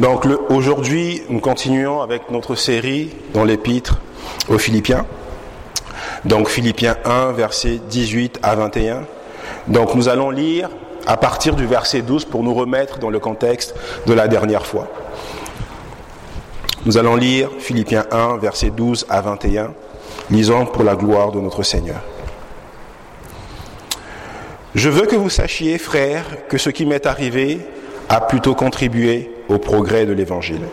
Donc aujourd'hui, nous continuons avec notre série dans l'épître aux Philippiens. Donc Philippiens 1, versets 18 à 21. Donc nous allons lire à partir du verset 12 pour nous remettre dans le contexte de la dernière fois. Nous allons lire Philippiens 1, versets 12 à 21. Lisons pour la gloire de notre Seigneur. Je veux que vous sachiez, frères, que ce qui m'est arrivé a plutôt contribué au progrès de l'Évangile.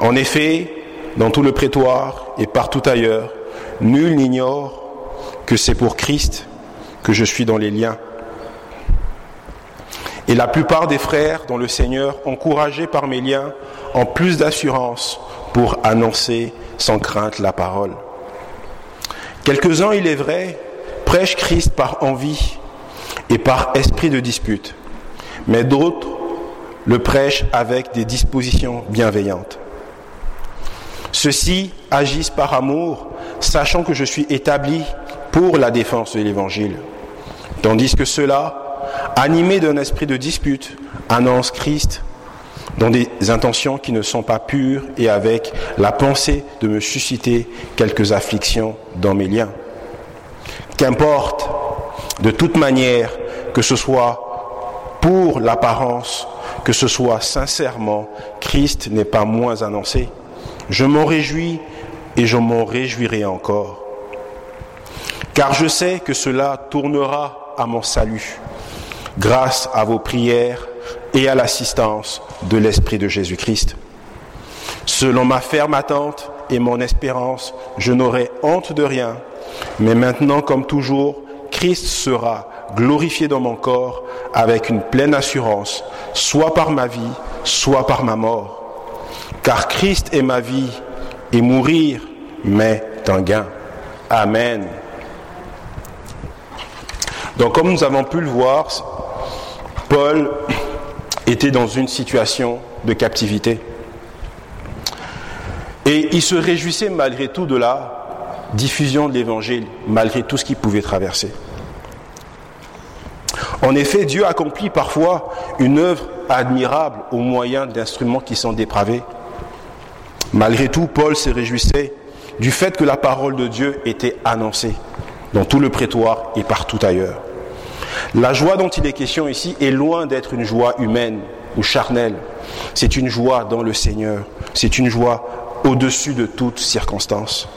En effet, dans tout le prétoire et partout ailleurs, nul n'ignore que c'est pour Christ que je suis dans les liens. Et la plupart des frères dans le Seigneur, encouragés par mes liens, ont plus d'assurance pour annoncer sans crainte la parole. Quelques-uns, il est vrai, prêchent Christ par envie et par esprit de dispute, mais d'autres le prêchent avec des dispositions bienveillantes. Ceux-ci agissent par amour, sachant que je suis établi pour la défense de l'Évangile, tandis que ceux-là, animés d'un esprit de dispute, annoncent Christ dans des intentions qui ne sont pas pures et avec la pensée de me susciter quelques afflictions dans mes liens. Qu'importe, de toute manière, que ce soit pour l'apparence, que ce soit sincèrement, Christ n'est pas moins annoncé. Je m'en réjouis et je m'en réjouirai encore. Car je sais que cela tournera à mon salut, grâce à vos prières et à l'assistance de l'Esprit de Jésus-Christ. Selon ma ferme attente et mon espérance, je n'aurai honte de rien, mais maintenant comme toujours, Christ sera glorifié dans mon corps avec une pleine assurance, soit par ma vie, soit par ma mort. Car Christ est ma vie, et mourir m'est un gain. Amen. Donc comme nous avons pu le voir, Paul était dans une situation de captivité. Et il se réjouissait malgré tout de la diffusion de l'évangile, malgré tout ce qu'il pouvait traverser. En effet, Dieu accomplit parfois une œuvre admirable au moyen d'instruments qui sont dépravés. Malgré tout, Paul se réjouissait du fait que la parole de Dieu était annoncée dans tout le prétoire et partout ailleurs. La joie dont il est question ici est loin d'être une joie humaine ou charnelle. C'est une joie dans le Seigneur. C'est une joie au-dessus de toute circonstance.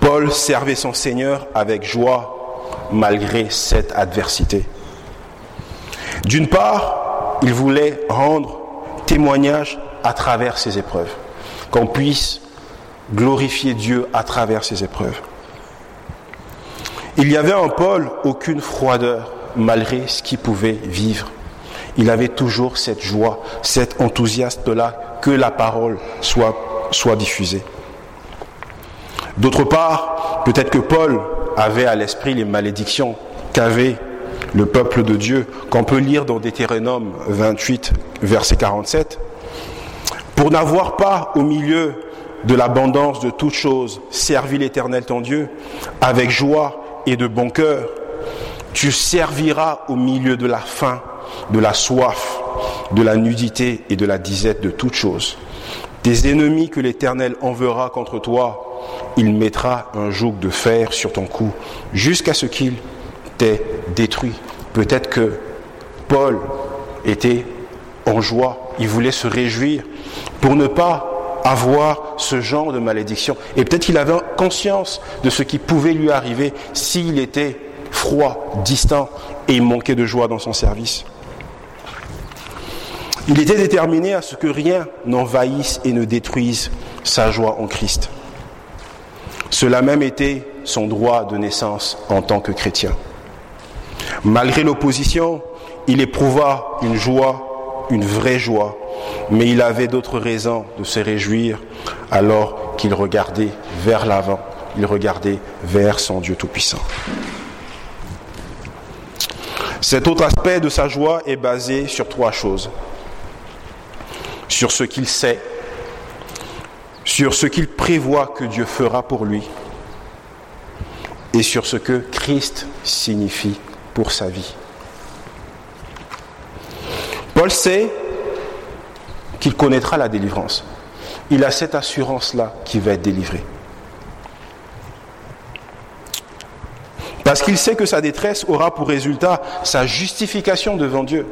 Paul servait son Seigneur avec joie malgré cette adversité. D'une part, il voulait rendre témoignage à travers ces épreuves, qu'on puisse glorifier Dieu à travers ces épreuves. Il y avait en Paul aucune froideur malgré ce qu'il pouvait vivre. Il avait toujours cette joie, cet enthousiasme-là que la parole soit, soit diffusée. D'autre part, peut-être que Paul avait à l'esprit les malédictions qu'avait le peuple de Dieu, qu'on peut lire dans Deutéronome 28, verset 47. Pour n'avoir pas au milieu de l'abondance de toutes choses servi l'Éternel ton Dieu avec joie et de bon cœur, tu serviras au milieu de la faim, de la soif, de la nudité et de la disette de toutes choses. Tes ennemis que l'Éternel enverra contre toi, il mettra un joug de fer sur ton cou, jusqu'à ce qu'il t'ait détruit. Peut-être que Paul était en joie, il voulait se réjouir pour ne pas avoir ce genre de malédiction. Et peut-être qu'il avait conscience de ce qui pouvait lui arriver s'il était froid, distant et manquait de joie dans son service. Il était déterminé à ce que rien n'envahisse et ne détruise sa joie en Christ. Cela même était son droit de naissance en tant que chrétien. Malgré l'opposition, il éprouva une joie, une vraie joie, mais il avait d'autres raisons de se réjouir alors qu'il regardait vers l'avant, il regardait vers son Dieu Tout-Puissant. Cet autre aspect de sa joie est basé sur trois choses. Sur ce qu'il sait, sur ce qu'il prévoit que Dieu fera pour lui et sur ce que Christ signifie pour sa vie. Paul sait qu'il connaîtra la délivrance. Il a cette assurance-là qu'il va être délivré. Parce qu'il sait que sa détresse aura pour résultat sa justification devant Dieu.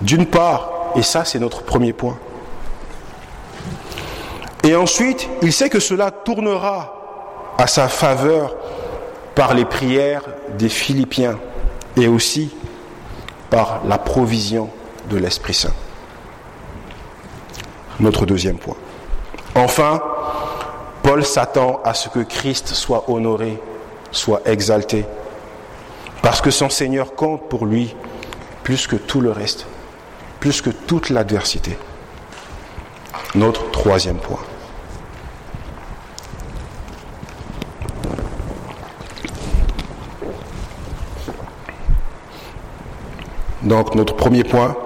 D'une part, et ça c'est notre premier point. Et ensuite, il sait que cela tournera à sa faveur par les prières des Philippiens et aussi par la provision de l'Esprit Saint. Notre deuxième point. Enfin, Paul s'attend à ce que Christ soit honoré, soit exalté, parce que son Seigneur compte pour lui plus que tout le reste, plus que toute l'adversité. Notre troisième point. Donc notre premier point,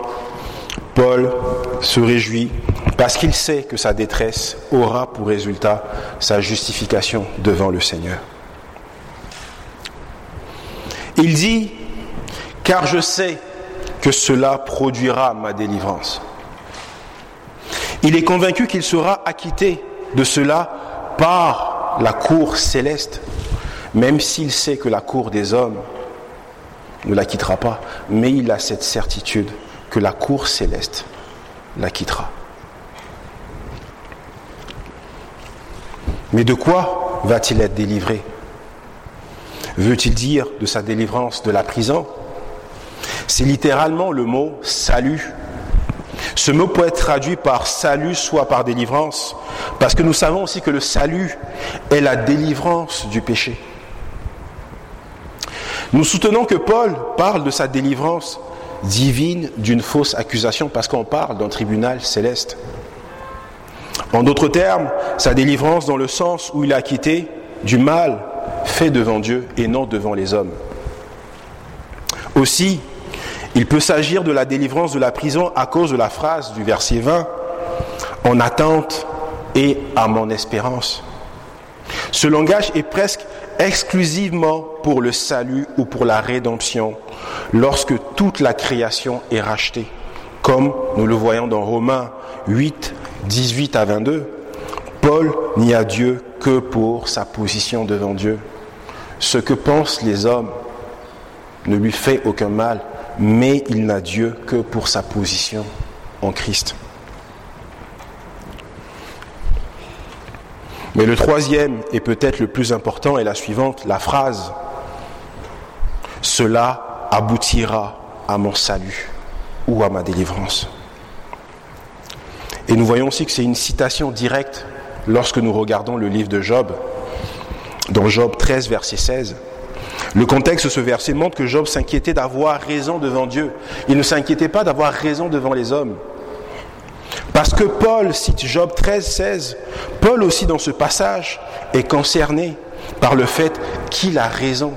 Paul se réjouit parce qu'il sait que sa détresse aura pour résultat sa justification devant le Seigneur. Il dit, car je sais que cela produira ma délivrance. Il est convaincu qu'il sera acquitté de cela par la cour céleste, même s'il sait que la cour des hommes ne la quittera pas, mais il a cette certitude que la cour céleste la quittera. Mais de quoi va-t-il être délivré? Veut-il dire de sa délivrance de la prison? C'est littéralement le mot salut. Ce mot peut être traduit par salut, soit par délivrance, parce que nous savons aussi que le salut est la délivrance du péché. Nous soutenons que Paul parle de sa délivrance divine d'une fausse accusation parce qu'on parle d'un tribunal céleste. En d'autres termes, sa délivrance dans le sens où il a quitté du mal fait devant Dieu et non devant les hommes. Aussi, il peut s'agir de la délivrance de la prison à cause de la phrase du verset 20, en attente et à mon espérance. Ce langage est presque exclusivement pour le salut ou pour la rédemption, lorsque toute la création est rachetée, comme nous le voyons dans Romains 8, 18 à 22. Paul n'y a Dieu que pour sa position devant Dieu. Ce que pensent les hommes ne lui fait aucun mal, mais il n'a Dieu que pour sa position en Christ. Mais le troisième, et peut-être le plus important, est la suivante, la phrase. Cela aboutira à mon salut ou à ma délivrance. Et nous voyons aussi que c'est une citation directe lorsque nous regardons le livre de Job, dans Job 13, verset 16. Le contexte de ce verset montre que Job s'inquiétait d'avoir raison devant Dieu. Il ne s'inquiétait pas d'avoir raison devant les hommes. Parce que Paul cite Job 13, 16. Paul aussi dans ce passage est concerné par le fait qu'il a raison.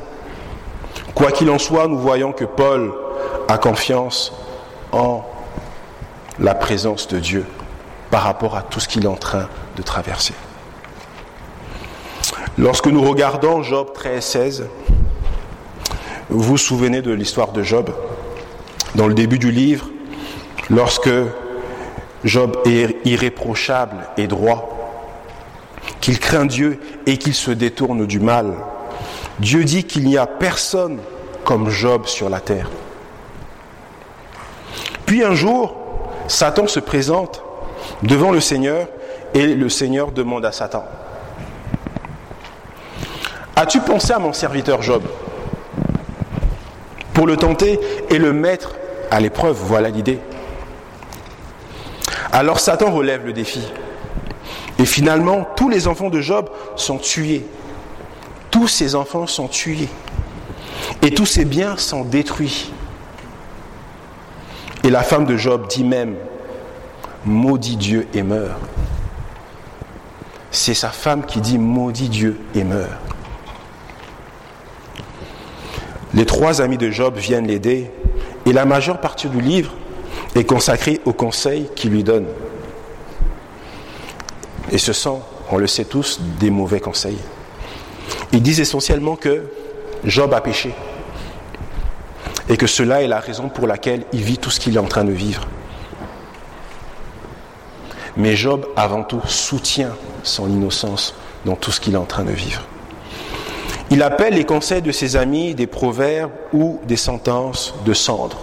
Quoi qu'il en soit, nous voyons que Paul a confiance en la présence de Dieu par rapport à tout ce qu'il est en train de traverser. Lorsque nous regardons Job 13, 16, vous vous souvenez de l'histoire de Job Dans le début du livre, lorsque Job est irréprochable et droit, qu'il craint Dieu et qu'il se détourne du mal. Dieu dit qu'il n'y a personne comme Job sur la terre. Puis un jour, Satan se présente devant le Seigneur et le Seigneur demande à Satan, As-tu pensé à mon serviteur Job pour le tenter et le mettre à l'épreuve? Voilà l'idée. Alors Satan relève le défi. Et finalement, tous les enfants de Job sont tués. Tous ses enfants sont tués. Et tous ses biens sont détruits. Et la femme de Job dit même, maudit Dieu et meurt. C'est sa femme qui dit, maudit Dieu et meurt. Les trois amis de Job viennent l'aider et la majeure partie du livre est consacré aux conseils qu'il lui donne. Et ce sont, on le sait tous, des mauvais conseils. Ils disent essentiellement que Job a péché. et que cela est la raison pour laquelle il vit tout ce qu'il est en train de vivre. Mais Job, avant tout, soutient son innocence dans tout ce qu'il est en train de vivre. Il appelle les conseils de ses amis des proverbes ou des sentences de cendre,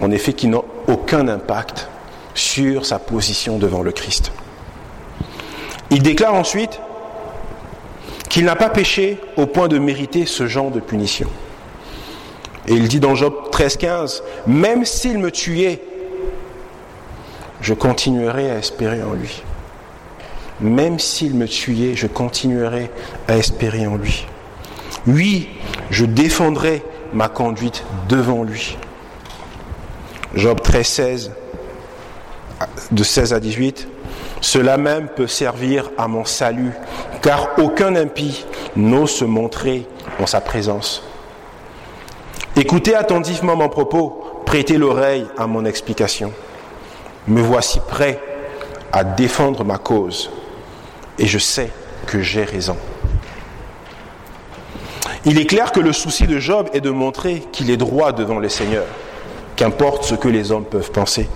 en effet qui n'ont aucun impact sur sa position devant le Christ. Il déclare ensuite qu'il n'a pas péché au point de mériter ce genre de punition. Et il dit dans Job 13,15, même s'il me tuait, je continuerai à espérer en lui. Même s'il me tuait, je continuerai à espérer en lui. Oui, je défendrai ma conduite devant lui. Job 13, de 16 à 18, cela même peut servir à mon salut, car aucun impie n'ose se montrer en sa présence. Écoutez attentivement mon propos, prêtez l'oreille à mon explication. Me voici prêt à défendre ma cause, et je sais que j'ai raison. Il est clair que le souci de Job est de montrer qu'il est droit devant le Seigneur, qu'importe ce que les hommes peuvent penser.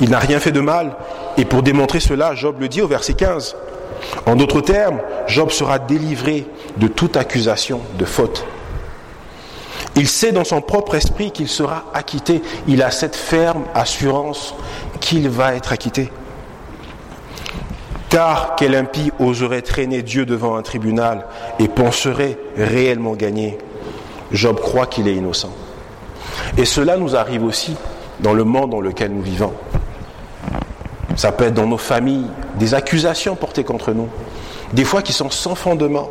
Il n'a rien fait de mal, et pour démontrer cela, Job le dit au verset 15. En d'autres termes, Job sera délivré de toute accusation de faute. Il sait dans son propre esprit qu'il sera acquitté. Il a cette ferme assurance qu'il va être acquitté. Car quel impie oserait traîner Dieu devant un tribunal et penserait réellement gagner? Job croit qu'il est innocent. Et cela nous arrive aussi dans le monde dans lequel nous vivons. Ça peut être dans nos familles, des accusations portées contre nous, des fois qui sont sans fondement.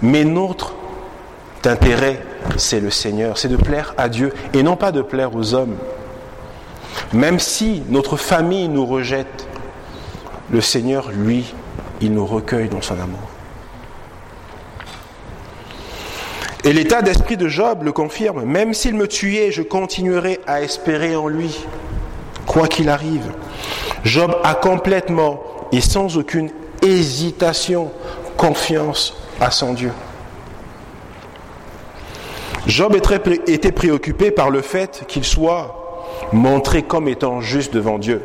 Mais notre intérêt, c'est le Seigneur, c'est de plaire à Dieu et non pas de plaire aux hommes. Même si notre famille nous rejette, le Seigneur, lui, il nous recueille dans son amour. Et l'état d'esprit de Job le confirme. Même s'il me tuait, je continuerai à espérer en lui, quoi qu'il arrive. Job a complètement et sans aucune hésitation confiance à son Dieu. Job était préoccupé par le fait qu'il soit montré comme étant juste devant Dieu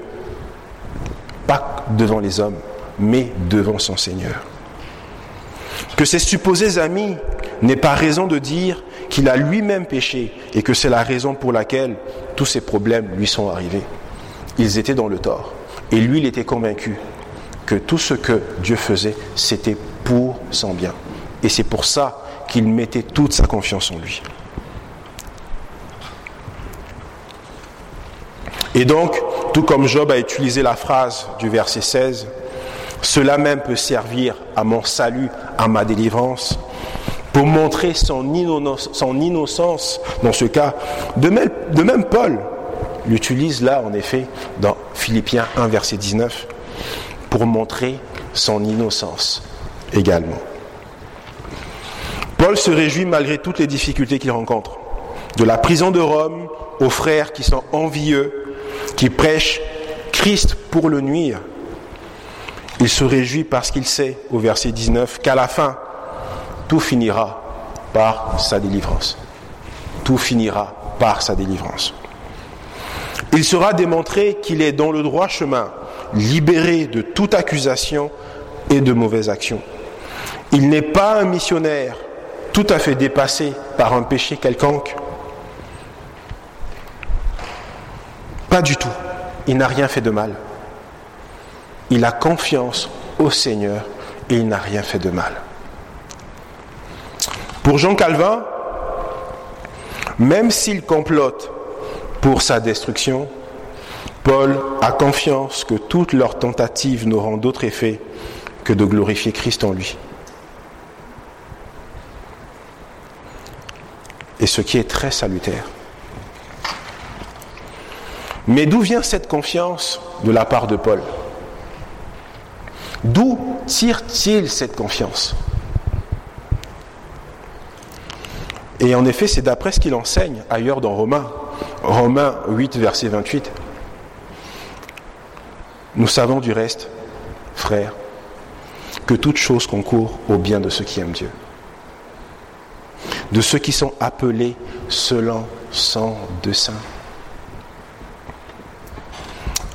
pas devant les hommes, mais devant son Seigneur. Que ses supposés amis n'aient pas raison de dire qu'il a lui-même péché et que c'est la raison pour laquelle tous ces problèmes lui sont arrivés. Ils étaient dans le tort. Et lui, il était convaincu que tout ce que Dieu faisait, c'était pour son bien. Et c'est pour ça qu'il mettait toute sa confiance en lui. Et donc, tout comme Job a utilisé la phrase du verset 16, cela même peut servir à mon salut, à ma délivrance, pour montrer son, innocence, dans ce cas. De même, de même Paul l'utilise là, en effet, dans Philippiens 1, verset 19, pour montrer son innocence également. Paul se réjouit malgré toutes les difficultés qu'il rencontre. De la prison de Rome aux frères qui sont envieux, qui prêche Christ pour le nuire. Il se réjouit parce qu'il sait, au verset 19, qu'à la fin, tout finira par sa délivrance. Tout finira par sa délivrance. Il sera démontré qu'il est dans le droit chemin, libéré de toute accusation et de mauvaise action. Il n'est pas un missionnaire tout à fait dépassé par un péché quelconque. Pas du tout. Il n'a rien fait de mal. Il a confiance au Seigneur et il n'a rien fait de mal. Pour Jean Calvin, même s'il complote pour sa destruction, Paul a confiance que toutes leurs tentatives n'auront d'autre effet que de glorifier Christ en lui. Et ce qui est très salutaire. Mais d'où vient cette confiance de la part de Paul? D'où tire-t-il cette confiance? Et en effet, c'est d'après ce qu'il enseigne ailleurs dans Romains. Romains 8, verset 28. Nous savons du reste, frères, que toute chose concourt au bien de ceux qui aiment Dieu. de ceux qui sont appelés selon son dessein.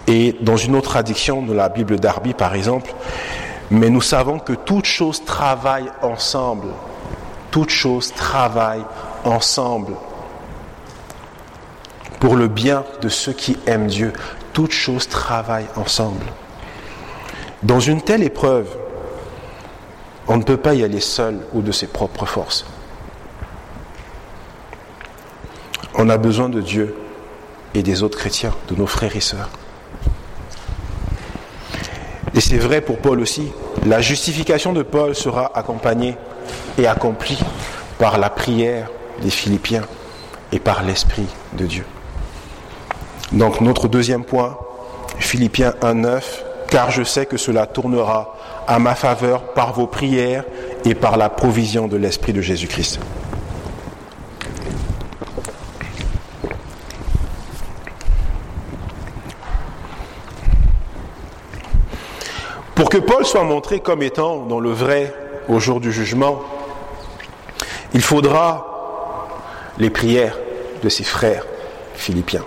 Et dans une autre traduction de la Bible d'Arby, par exemple, mais nous savons que toutes choses travaillent ensemble. Toutes choses travaillent ensemble pour le bien de ceux qui aiment Dieu. Toutes choses travaillent ensemble. Dans une telle épreuve, on ne peut pas y aller seul ou de ses propres forces. On a besoin de Dieu et des autres chrétiens, de nos frères et sœurs. Et c'est vrai pour Paul aussi. La justification de Paul sera accompagnée et accomplie par la prière des Philippiens et par l'Esprit de Dieu. Donc notre deuxième point, Philippiens 1.9, car je sais que cela tournera à ma faveur par vos prières et par la provision de l'Esprit de Jésus-Christ. Que Paul soit montré comme étant dans le vrai au jour du jugement, il faudra les prières de ses frères philippiens.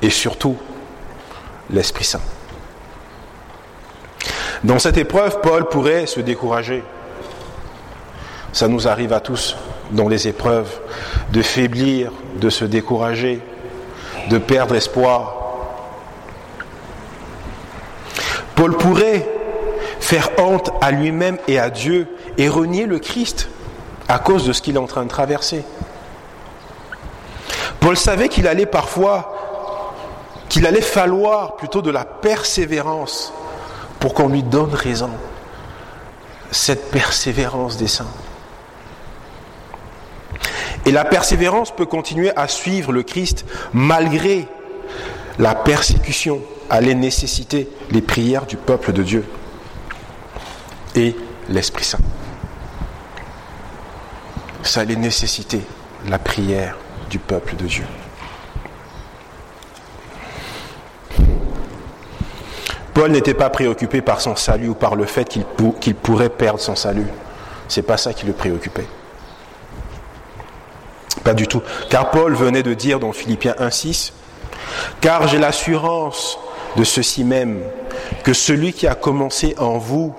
Et surtout, l'Esprit Saint. Dans cette épreuve, Paul pourrait se décourager. Ça nous arrive à tous dans les épreuves de faiblir, de se décourager, de perdre espoir, Paul pourrait faire honte à lui-même et à Dieu et renier le Christ à cause de ce qu'il est en train de traverser. Paul savait qu'il allait parfois, qu'il allait falloir plutôt de la persévérance pour qu'on lui donne raison. Cette persévérance des saints. Et la persévérance peut continuer à suivre le Christ malgré la persécution, allait nécessiter les prières du peuple de Dieu et l'Esprit Saint. Ça allait nécessiter la prière du peuple de Dieu. Paul n'était pas préoccupé par son salut ou par le fait qu'il pourrait perdre son salut. C'est pas ça qui le préoccupait. Pas du tout. Car Paul venait de dire dans Philippiens 1.6, car j'ai l'assurance de ceci même, que celui qui a commencé en vous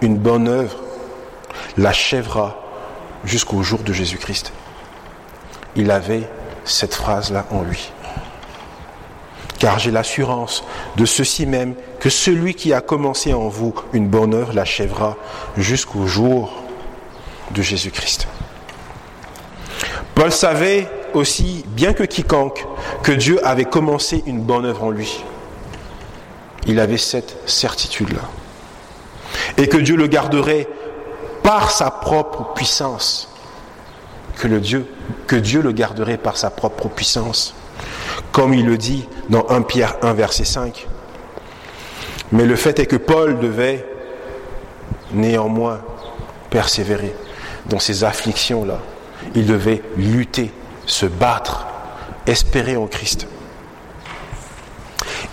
une bonne œuvre l'achèvera jusqu'au jour de Jésus-Christ. Il avait cette phrase-là en lui. Car j'ai l'assurance de ceci même, que celui qui a commencé en vous une bonne œuvre l'achèvera jusqu'au jour de Jésus-Christ. Paul savait aussi, bien que quiconque, que Dieu avait commencé une bonne œuvre en lui il avait cette certitude-là. Et que Dieu le garderait par sa propre puissance. Que, Dieu, Dieu le garderait par sa propre puissance. Comme il le dit dans 1 Pierre 1, verset 5. Mais le fait est que Paul devait néanmoins persévérer dans ces afflictions-là. Il devait lutter, se battre, espérer en Christ.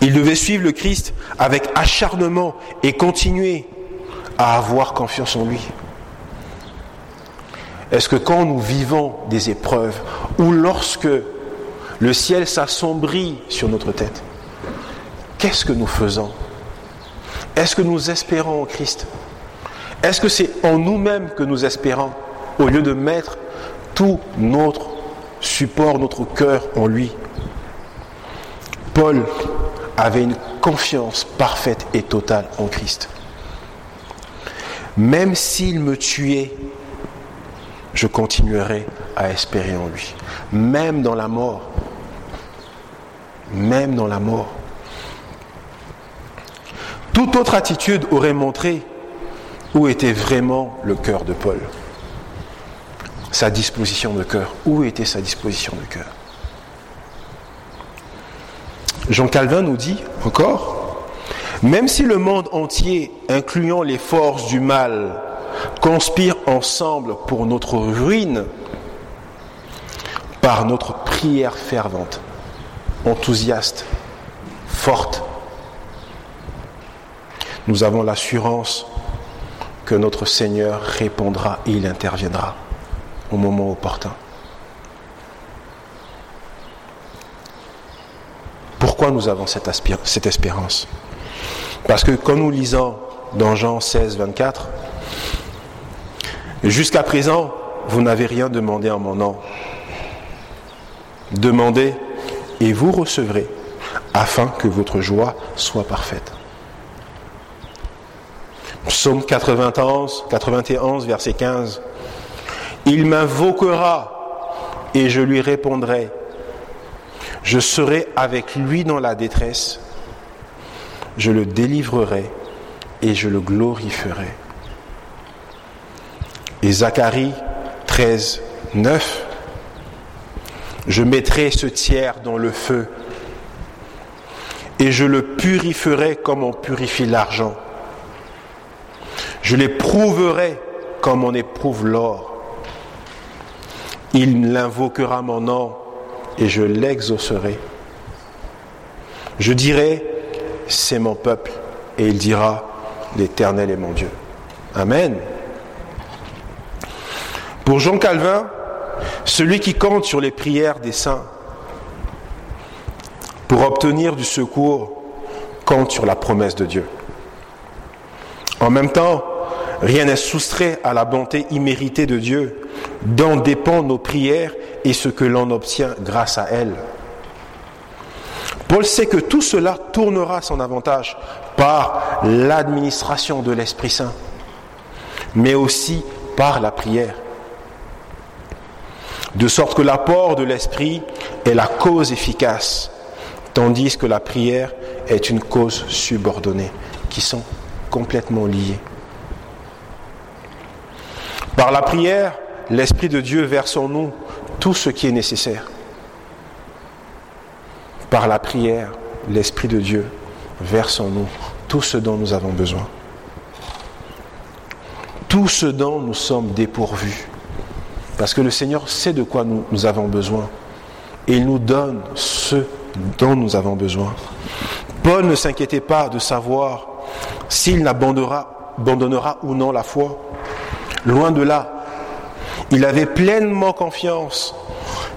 Il devait suivre le Christ avec acharnement et continuer à avoir confiance en lui. Est-ce que quand nous vivons des épreuves ou lorsque le ciel s'assombrit sur notre tête, qu'est-ce que nous faisons? Est-ce que nous espérons en Christ? Est-ce que c'est en nous-mêmes que nous espérons au lieu de mettre tout notre support, notre cœur en lui? Paul avait une confiance parfaite et totale en Christ. Même s'il me tuait, je continuerai à espérer en lui. Même dans la mort. Même dans la mort. Toute autre attitude aurait montré où était vraiment le cœur de Paul. Sa disposition de cœur. Où était sa disposition de cœur? Jean Calvin nous dit encore, même si le monde entier, incluant les forces du mal, conspire ensemble pour notre ruine, par notre prière fervente, enthousiaste, forte, nous avons l'assurance que notre Seigneur répondra et il interviendra. au moment opportun. Nous avons cette, cette espérance Parce que quand nous lisons dans Jean 16, 24, jusqu'à présent, vous n'avez rien demandé en mon nom. Demandez et vous recevrez, afin que votre joie soit parfaite. Psaume 91, 91, verset 15. Il m'invoquera et je lui répondrai. Je serai avec lui dans la détresse. Je le délivrerai et je le glorifierai. Et Zacharie 13, 9. Je mettrai ce tiers dans le feu et je le purifierai comme on purifie l'argent. Je l'éprouverai comme on éprouve l'or. Il l'invoquera mon nom et je l'exaucerai. Je dirai, c'est mon peuple, et il dira, l'Éternel est mon Dieu. Amen. Pour Jean Calvin, celui qui compte sur les prières des saints pour obtenir du secours compte sur la promesse de Dieu. En même temps, rien n'est soustrait à la bonté imméritée de Dieu, dont dépendent nos prières et ce que l'on obtient grâce à elles. Paul sait que tout cela tournera son avantage par l'administration de l'Esprit Saint, mais aussi par la prière. De sorte que l'apport de l'Esprit est la cause efficace, tandis que la prière est une cause subordonnée, qui sont complètement liées. Par la prière, l'Esprit de Dieu verse en nous tout ce qui est nécessaire. Par la prière, l'Esprit de Dieu verse en nous tout ce dont nous avons besoin. Tout ce dont nous sommes dépourvus. Parce que le Seigneur sait de quoi nous, avons besoin. Et il nous donne ce dont nous avons besoin. Paul ne s'inquiétait pas de savoir s'il abandonnera ou non la foi. Loin de là, il avait pleinement confiance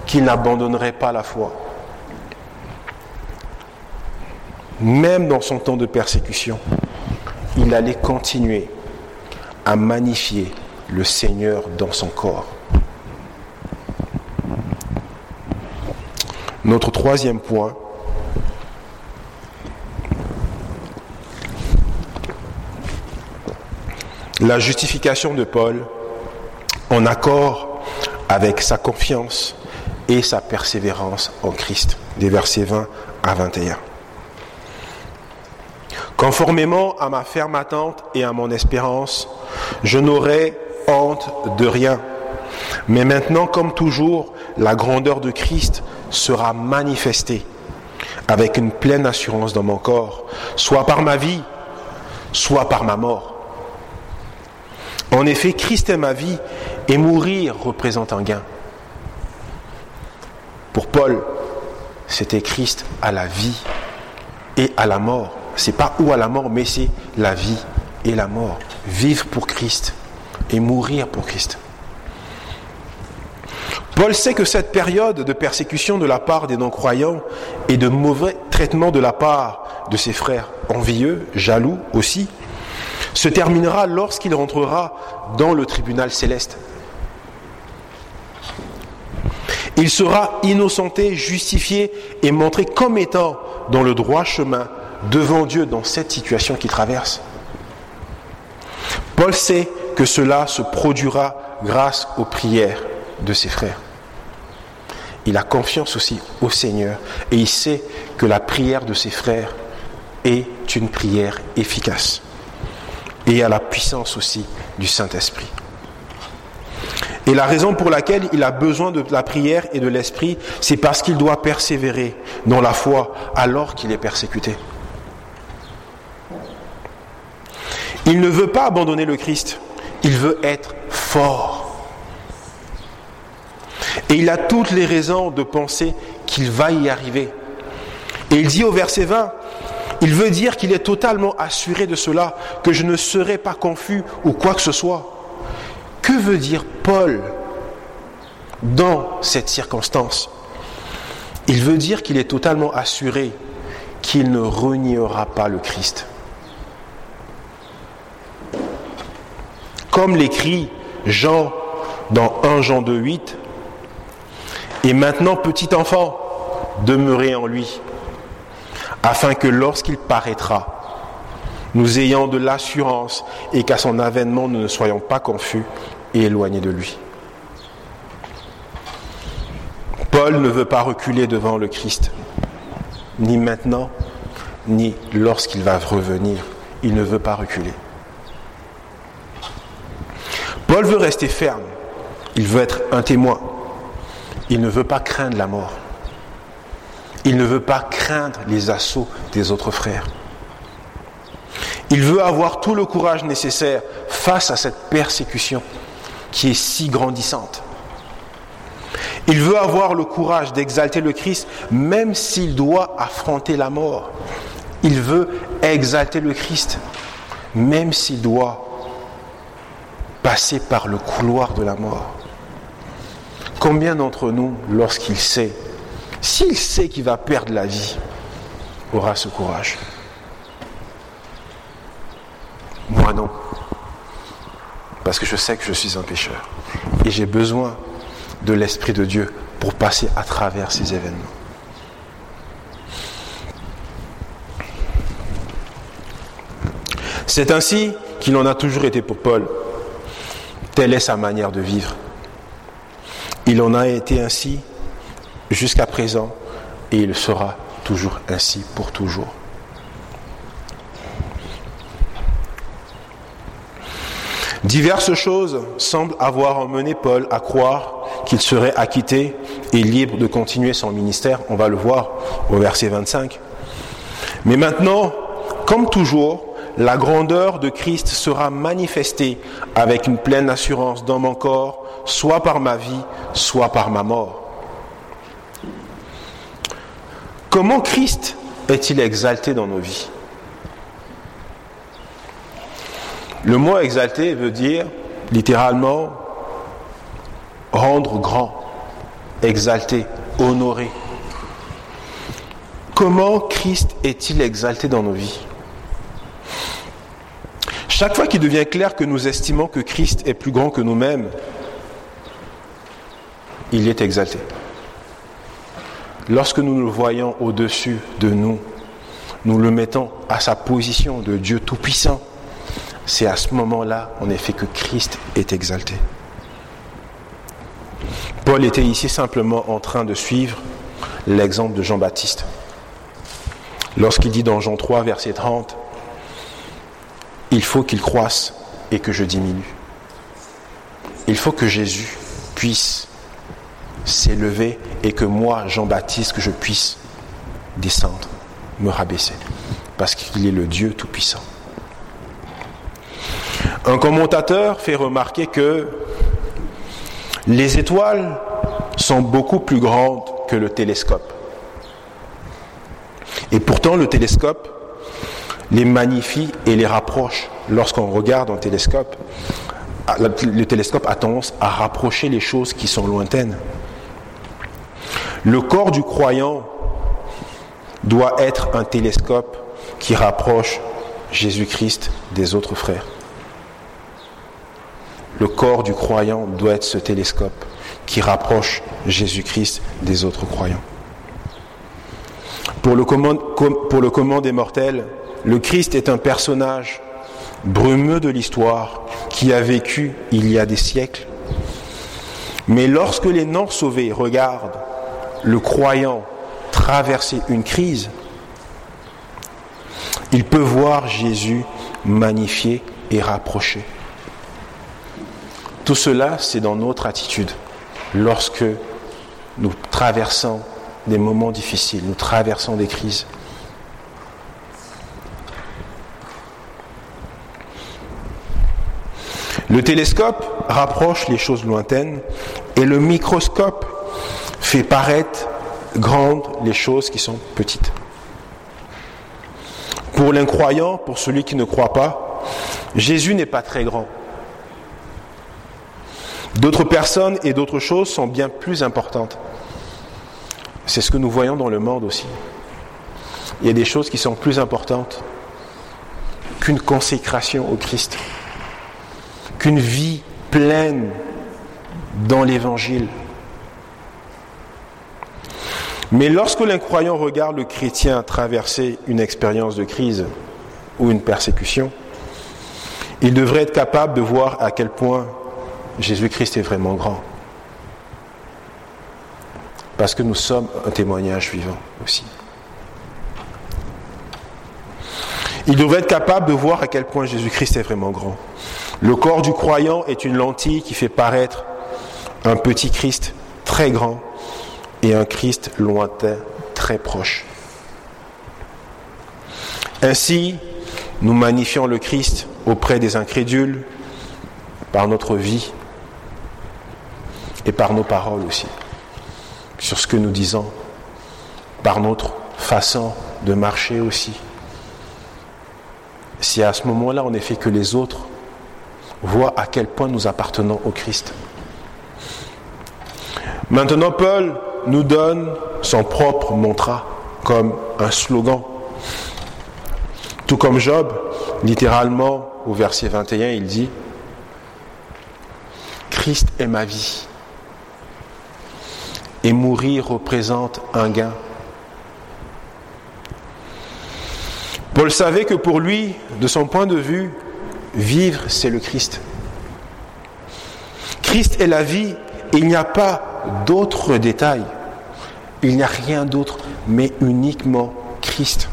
qu'il n'abandonnerait pas la foi. Même dans son temps de persécution, il allait continuer à magnifier le Seigneur dans son corps. Notre troisième point, la justification de Paul en accord avec sa confiance et sa persévérance en Christ, des versets 20 à 21. Conformément à ma ferme attente et à mon espérance, je n'aurai honte de rien. Mais maintenant, comme toujours, la grandeur de Christ sera manifestée avec une pleine assurance dans mon corps, soit par ma vie, soit par ma mort. En effet, Christ est ma vie et mourir représente un gain. Pour Paul, c'était Christ à la vie et à la mort. C'est pas où à la mort, mais c'est la vie et la mort. Vivre pour Christ et mourir pour Christ. Paul sait que cette période de persécution de la part des non-croyants et de mauvais traitement de la part de ses frères envieux, jaloux aussi, se terminera lorsqu'il rentrera dans le tribunal céleste. Il sera innocenté, justifié et montré comme étant dans le droit chemin devant Dieu dans cette situation qu'il traverse. Paul sait que cela se produira grâce aux prières de ses frères. Il a confiance aussi au Seigneur et il sait que la prière de ses frères est une prière efficace et à la puissance aussi du Saint-Esprit. Et la raison pour laquelle il a besoin de la prière et de l'esprit, c'est parce qu'il doit persévérer dans la foi alors qu'il est persécuté. Il ne veut pas abandonner le Christ, il veut être fort. Et il a toutes les raisons de penser qu'il va y arriver. Et il dit au verset 20, il veut dire qu'il est totalement assuré de cela, que je ne serai pas confus ou quoi que ce soit. Que veut dire Paul dans cette circonstance? Il veut dire qu'il est totalement assuré qu'il ne reniera pas le Christ. Comme l'écrit Jean dans 1 Jean 2, 8, et maintenant, petit enfant, demeurez en lui, afin que lorsqu'il paraîtra, nous ayons de l'assurance et qu'à son avènement, nous ne soyons pas confus et éloignés de lui. Paul ne veut pas reculer devant le Christ, ni maintenant, ni lorsqu'il va revenir. Il ne veut pas reculer. Paul veut rester ferme. Il veut être un témoin. Il ne veut pas craindre la mort. Il ne veut pas craindre les assauts des autres frères. Il veut avoir tout le courage nécessaire face à cette persécution qui est si grandissante. Il veut avoir le courage d'exalter le Christ même s'il doit affronter la mort. Il veut exalter le Christ même s'il doit passer par le couloir de la mort. Combien d'entre nous, lorsqu'il sait, s'il sait qu'il va perdre la vie, aura ce courage Moi non. Parce que je sais que je suis un pécheur. Et j'ai besoin de l'Esprit de Dieu pour passer à travers ces événements. C'est ainsi qu'il en a toujours été pour Paul. Telle est sa manière de vivre. Il en a été ainsi jusqu'à présent et il sera toujours ainsi pour toujours. Diverses choses semblent avoir emmené Paul à croire qu'il serait acquitté et libre de continuer son ministère. On va le voir au verset 25. Mais maintenant, comme toujours, la grandeur de Christ sera manifestée avec une pleine assurance dans mon corps, soit par ma vie, soit par ma mort. Comment Christ est-il exalté dans nos vies? Le mot exalté veut dire littéralement rendre grand, exalté, honoré. Comment Christ est-il exalté dans nos vies? Chaque fois qu'il devient clair que nous estimons que Christ est plus grand que nous-mêmes, il est exalté. Lorsque nous le voyons au-dessus de nous, nous le mettons à sa position de Dieu Tout-Puissant, c'est à ce moment-là, en effet, que Christ est exalté. Paul était ici simplement en train de suivre l'exemple de Jean-Baptiste. Lorsqu'il dit dans Jean 3, verset 30, il faut qu'il croisse et que je diminue. Il faut que Jésus puisse s'élever et que moi, Jean-Baptiste, que je puisse descendre, me rabaisser, parce qu'il est le Dieu Tout-Puissant. Un commentateur fait remarquer que les étoiles sont beaucoup plus grandes que le télescope. Et pourtant, le télescope les magnifie et les rapproche. Lorsqu'on regarde un télescope, le télescope a tendance à rapprocher les choses qui sont lointaines. Le corps du croyant doit être un télescope qui rapproche Jésus-Christ des autres frères. Le corps du croyant doit être ce télescope qui rapproche Jésus-Christ des autres croyants. Pour le commun, des mortels, le Christ est un personnage brumeux de l'histoire qui a vécu il y a des siècles. Mais lorsque les non-sauvés regardent le croyant traverser une crise, ils peuvent voir Jésus magnifié et rapproché. Tout cela, c'est dans notre attitude lorsque nous traversons des moments difficiles, nous traversons des crises. Le télescope rapproche les choses lointaines et le microscope fait paraître grandes les choses qui sont petites. Pour l'incroyant, pour celui qui ne croit pas, Jésus n'est pas très grand. D'autres personnes et d'autres choses sont bien plus importantes. C'est ce que nous voyons dans le monde aussi. Il y a des choses qui sont plus importantes qu'une consécration au Christ, qu'une vie pleine dans l'Évangile. Mais lorsque l'incroyant regarde le chrétien traverser une expérience de crise ou une persécution, il devrait être capable de voir à quel point Jésus-Christ est vraiment grand. Parce que nous sommes un témoignage vivant aussi. Il devrait être capable de voir à quel point Jésus-Christ est vraiment grand. Le corps du croyant est une lentille qui fait paraître un petit Christ très grand et un Christ lointain très proche. Ainsi, nous magnifions le Christ auprès des incrédules par notre vie et par nos paroles aussi, sur ce que nous disons, par notre façon de marcher aussi. Si à ce moment-là, on est fait que les autres voient à quel point nous appartenons au Christ. Maintenant, Paul nous donne son propre mantra comme un slogan. Tout comme Job, littéralement au verset 21, il dit, Christ est ma vie. Et mourir représente un gain. Paul savait que pour lui, de son point de vue, vivre, c'est le Christ. Christ est la vie et il n'y a pas d'autres détails. Il n'y a rien d'autre, mais uniquement Christ.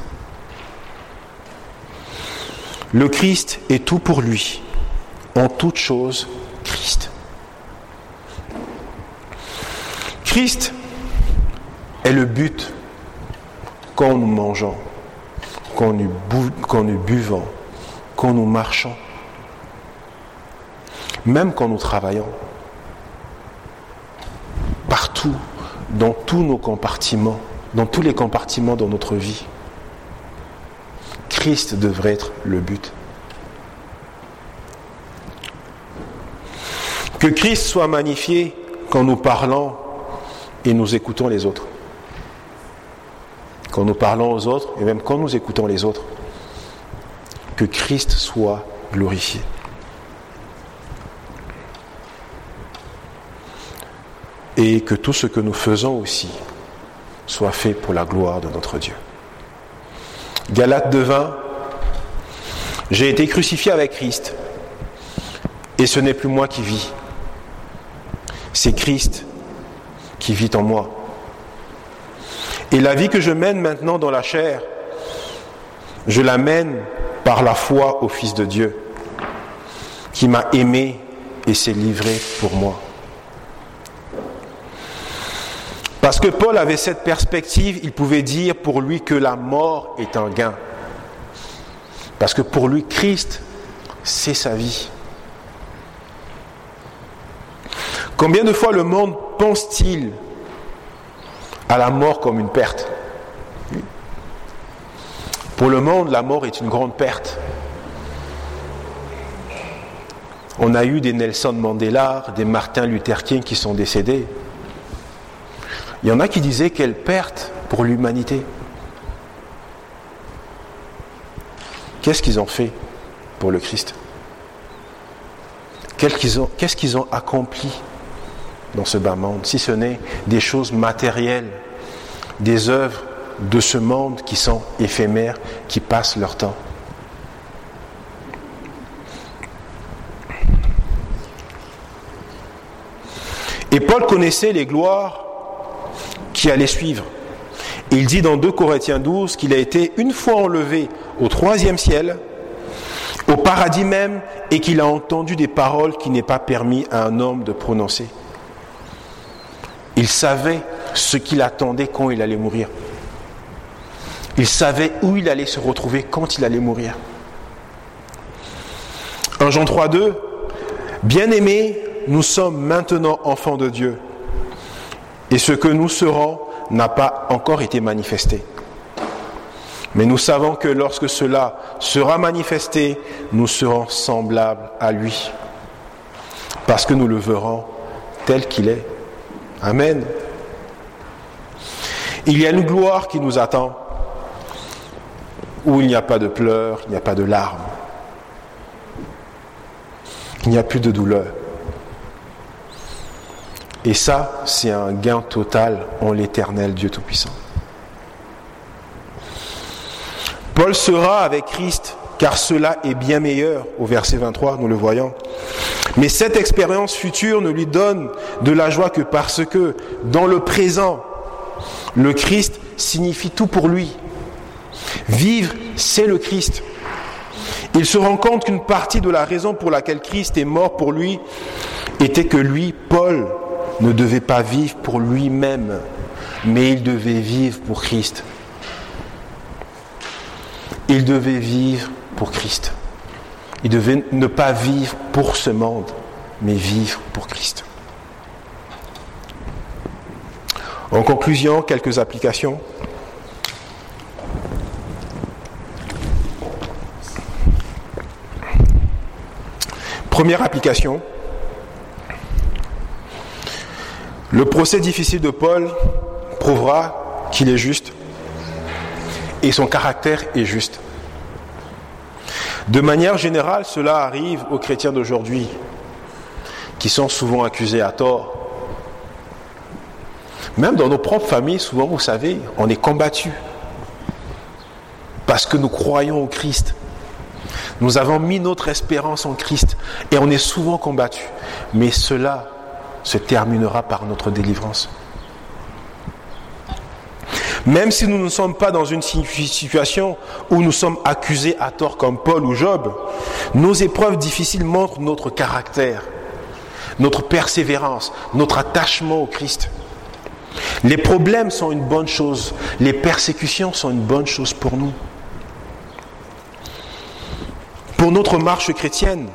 Le Christ est tout pour lui. En toute chose, Christ. Christ est le but quand nous mangeons, quand nous, quand nous buvons, quand nous marchons, même quand nous travaillons. Partout, dans tous nos compartiments, dans tous les compartiments de notre vie. Christ devrait être le but. Que Christ soit magnifié quand nous parlons et nous écoutons les autres. Quand nous parlons aux autres et même quand nous écoutons les autres. Que Christ soit glorifié. Et que tout ce que nous faisons aussi soit fait pour la gloire de notre Dieu. Galate devint, j'ai été crucifié avec Christ, et ce n'est plus moi qui vis, c'est Christ qui vit en moi. Et la vie que je mène maintenant dans la chair, je la mène par la foi au Fils de Dieu, qui m'a aimé et s'est livré pour moi. Parce que Paul avait cette perspective, il pouvait dire pour lui que la mort est un gain. Parce que pour lui, Christ, c'est sa vie. Combien de fois le monde pense-t-il à la mort comme une perte? Pour le monde, la mort est une grande perte. On a eu des Nelson Mandela, des Martin Luther King qui sont décédés. Il y en a qui disaient quelle perte pour l'humanité. Qu'est-ce qu'ils ont fait pour le Christ? Qu'est-ce qu'ils ont, accompli dans ce bas monde, si ce n'est des choses matérielles, des œuvres de ce monde qui sont éphémères, qui passent leur temps? Et Paul connaissait les gloires qui allait suivre. Il dit dans 2 Corinthiens 12 qu'il a été une fois enlevé au troisième ciel, au paradis même, et qu'il a entendu des paroles qui n'est pas permis à un homme de prononcer. Il savait ce qu'il attendait quand il allait mourir. Il savait où il allait se retrouver quand il allait mourir. 1 Jean 3, 2, Bien-aimés, nous sommes maintenant enfants de Dieu. Et ce que nous serons n'a pas encore été manifesté. Mais nous savons que lorsque cela sera manifesté, nous serons semblables à lui, parce que nous le verrons tel qu'il est. Amen. Il y a une gloire qui nous attend, où il n'y a pas de pleurs, il n'y a pas de larmes, il n'y a plus de douleur. Et ça, c'est un gain total en l'éternel Dieu Tout-Puissant. Paul sera avec Christ, car cela est bien meilleur, au verset 23, nous le voyons. Mais cette expérience future ne lui donne de la joie que parce que, dans le présent, le Christ signifie tout pour lui. Vivre, c'est le Christ. Il se rend compte qu'une partie de la raison pour laquelle Christ est mort pour lui était que lui, Paul, ne devait pas vivre pour lui-même, mais il devait vivre pour Christ. Il devait vivre pour Christ. Il devait ne pas vivre pour ce monde, mais vivre pour Christ. En conclusion, quelques applications. Première application, le procès difficile de Paul prouvera qu'il est juste et son caractère est juste. De manière générale, cela arrive aux chrétiens d'aujourd'hui qui sont souvent accusés à tort. Même dans nos propres familles, souvent, vous savez, on est combattu parce que nous croyons au Christ. Nous avons mis notre espérance en Christ et on est souvent combattu. Mais cela se terminera par notre délivrance. Même si nous ne sommes pas dans une situation où nous sommes accusés à tort comme Paul ou Job, nos épreuves difficiles montrent notre caractère, notre persévérance, notre attachement au Christ. Les problèmes sont une bonne chose, les persécutions sont une bonne chose pour nous. Pour notre marche chrétienne,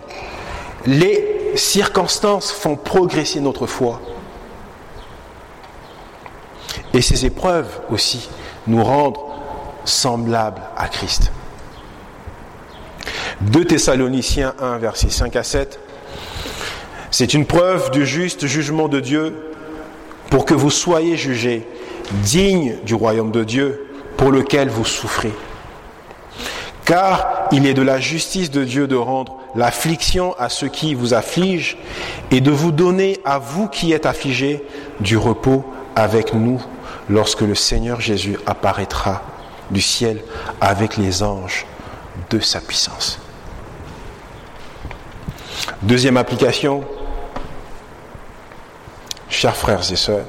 les circonstances font progresser notre foi. Et ces épreuves aussi nous rendent semblables à Christ. 2 Thessaloniciens 1, versets 5 à 7. C'est une preuve du juste jugement de Dieu pour que vous soyez jugés dignes du royaume de Dieu pour lequel vous souffrez. Car il est de la justice de Dieu de rendre l'affliction à ceux qui vous affligent et de vous donner à vous qui êtes affligés du repos avec nous lorsque le Seigneur Jésus apparaîtra du ciel avec les anges de sa puissance. Deuxième application, chers frères et sœurs,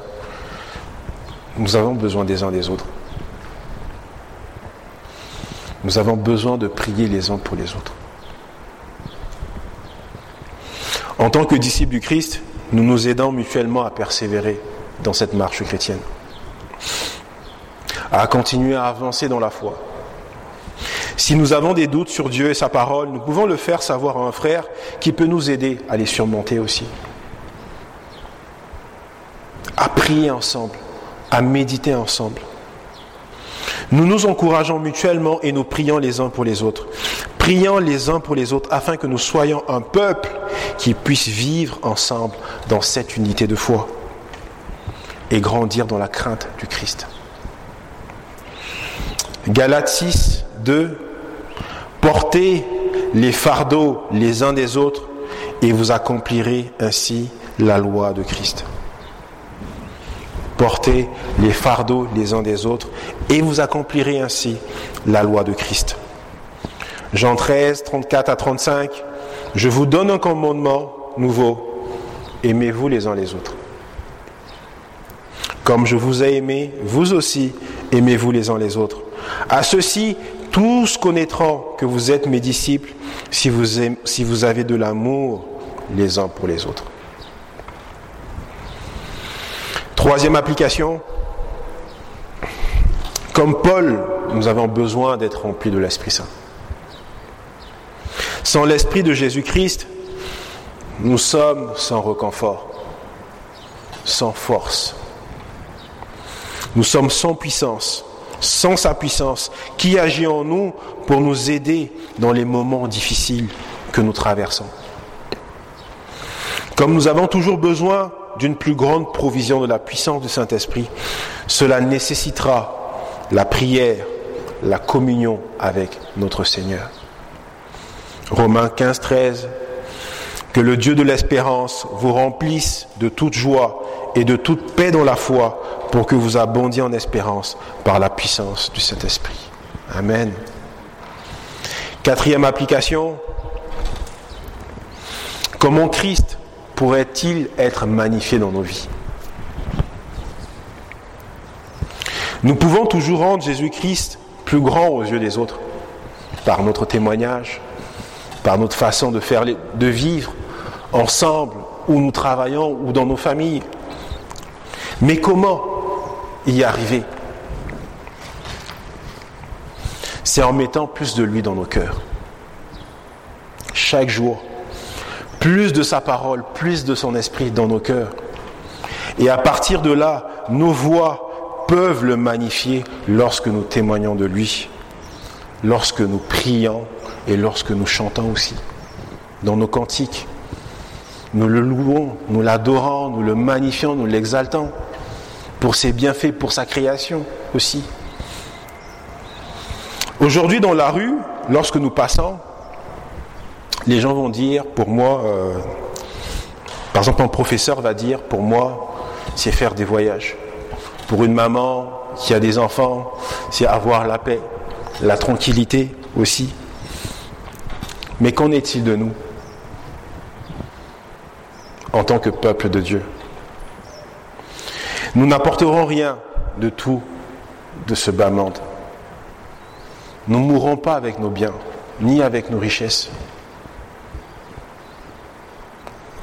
nous avons besoin des uns des autres. Nous avons besoin de prier les uns pour les autres. En tant que disciples du Christ, nous nous aidons mutuellement à persévérer dans cette marche chrétienne, à continuer à avancer dans la foi. Si nous avons des doutes sur Dieu et sa parole, nous pouvons le faire savoir à un frère qui peut nous aider à les surmonter aussi. À prier ensemble, à méditer ensemble. Nous nous encourageons mutuellement et nous prions les uns pour les autres. Prions les uns pour les autres afin que nous soyons un peuple qui puisse vivre ensemble dans cette unité de foi et grandir dans la crainte du Christ. Galates 6, 2. Portez les fardeaux les uns des autres et vous accomplirez ainsi la loi de Christ. Portez les fardeaux les uns des autres et vous accomplirez ainsi la loi de Christ. Jean 13, 34 à 35, je vous donne un commandement nouveau, aimez-vous les uns les autres. Comme je vous ai aimé, vous aussi aimez-vous les uns les autres. À ceci, tous connaîtront que vous êtes mes disciples si vous, si vous avez de l'amour les uns pour les autres. Troisième application, comme Paul, nous avons besoin d'être remplis de l'Esprit Saint. Sans l'Esprit de Jésus-Christ, nous sommes sans reconfort, sans force. Nous sommes sans puissance, sans sa puissance, qui agit en nous pour nous aider dans les moments difficiles que nous traversons? Comme nous avons toujours besoin d'une plus grande provision de la puissance du Saint-Esprit, cela nécessitera la prière, la communion avec notre Seigneur. Romains 15, 13. Que le Dieu de l'espérance vous remplisse de toute joie et de toute paix dans la foi pour que vous abondiez en espérance par la puissance du Saint-Esprit. Amen. Quatrième application. Comment Christ pourrait-il être magnifié dans nos vies Nous pouvons toujours rendre Jésus-Christ plus grand aux yeux des autres par notre témoignage, par notre façon de faire, de vivre ensemble, où nous travaillons, ou dans nos familles. Mais comment y arriver C'est en mettant plus de lui dans nos cœurs. Chaque jour, plus de sa parole, plus de son esprit dans nos cœurs. Et à partir de là, nos voix peuvent le magnifier lorsque nous témoignons de lui, lorsque nous prions et lorsque nous chantons aussi. Dans nos cantiques, nous le louons, nous l'adorons, nous le magnifions, nous l'exaltons pour ses bienfaits, pour sa création aussi. Aujourd'hui, dans la rue, lorsque nous passons, les gens vont dire, pour moi, euh, par exemple, un professeur va dire, pour moi, c'est faire des voyages. Pour une maman qui a des enfants, c'est avoir la paix, la tranquillité aussi. Mais qu'en est-il de nous en tant que peuple de Dieu? Nous n'apporterons rien de tout de ce bas monde. Nous ne mourrons pas avec nos biens, ni avec nos richesses.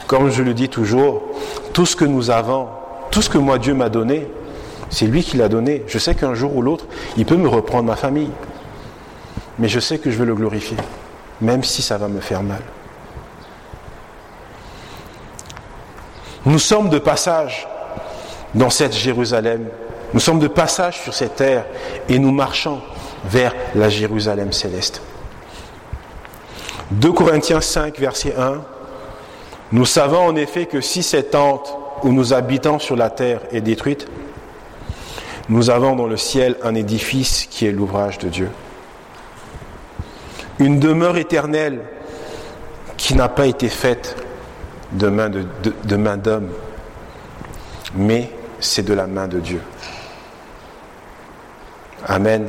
Comme je le dis toujours, tout ce que nous avons, tout ce que moi Dieu m'a donné, c'est lui qui l'a donné. Je sais qu'un jour ou l'autre, il peut me reprendre ma famille. Mais je sais que je vais le glorifier même si ça va me faire mal. Nous sommes de passage dans cette Jérusalem. Nous sommes de passage sur cette terre et nous marchons vers la Jérusalem céleste. 2 Corinthiens 5, verset 1. Nous savons en effet que si cette tente où nous habitons sur la terre est détruite, nous avons dans le ciel un édifice qui est l'ouvrage de Dieu une demeure éternelle qui n'a pas été faite de main d'homme, mais c'est de la main de Dieu. Amen.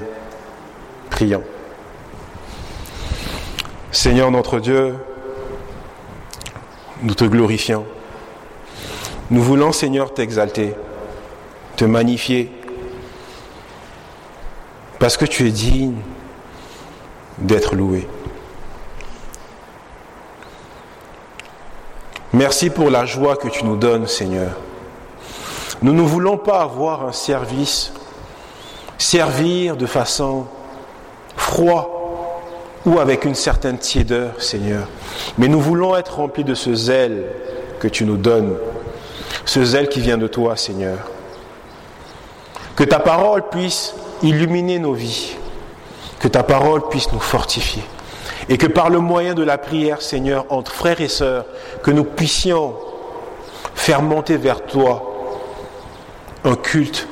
Prions. Seigneur notre Dieu, nous te glorifions. Nous voulons, Seigneur, t'exalter, te magnifier, parce que tu es digne d'être loué. Merci pour la joie que tu nous donnes, Seigneur. Nous ne voulons pas avoir un service, servir de façon froide ou avec une certaine tiédeur, Seigneur. Mais nous voulons être remplis de ce zèle que tu nous donnes, ce zèle qui vient de toi, Seigneur. Que ta parole puisse illuminer nos vies, que ta parole puisse nous fortifier. Et que par le moyen de la prière, Seigneur, entre frères et sœurs, que nous puissions faire monter vers toi un culte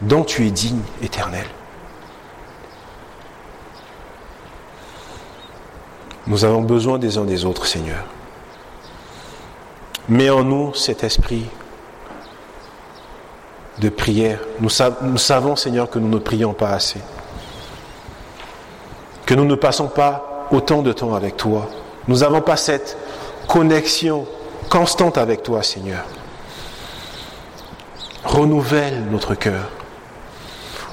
dont tu es digne, éternel. Nous avons besoin des uns des autres, Seigneur. Mets en nous cet esprit de prière. Nous, nous savons, Seigneur, que nous ne prions pas assez que nous ne passons pas autant de temps avec toi. Nous n'avons pas cette connexion constante avec toi, Seigneur. Renouvelle notre cœur.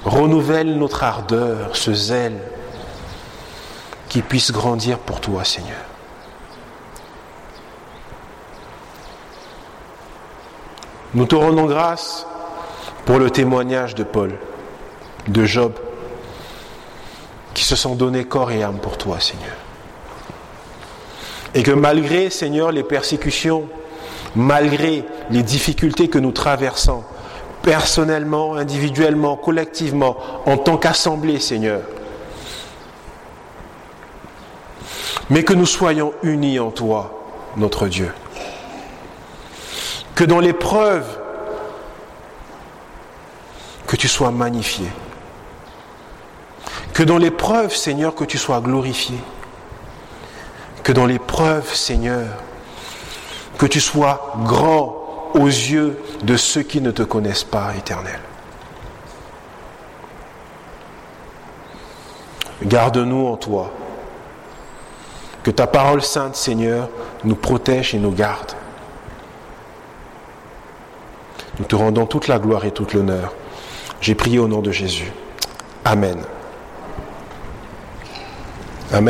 Renouvelle notre ardeur, ce zèle qui puisse grandir pour toi, Seigneur. Nous te rendons grâce pour le témoignage de Paul, de Job, qui se sont donnés corps et âme pour toi, Seigneur. Et que malgré, Seigneur, les persécutions, malgré les difficultés que nous traversons, personnellement, individuellement, collectivement, en tant qu'assemblée, Seigneur, mais que nous soyons unis en toi, notre Dieu. Que dans l'épreuve, que tu sois magnifié. Que dans l'épreuve, Seigneur, que tu sois glorifié. Que dans l'épreuve, Seigneur, que tu sois grand aux yeux de ceux qui ne te connaissent pas, éternel. Garde-nous en toi. Que ta parole sainte, Seigneur, nous protège et nous garde. Nous te rendons toute la gloire et toute l'honneur. J'ai prié au nom de Jésus. Amen. Amen.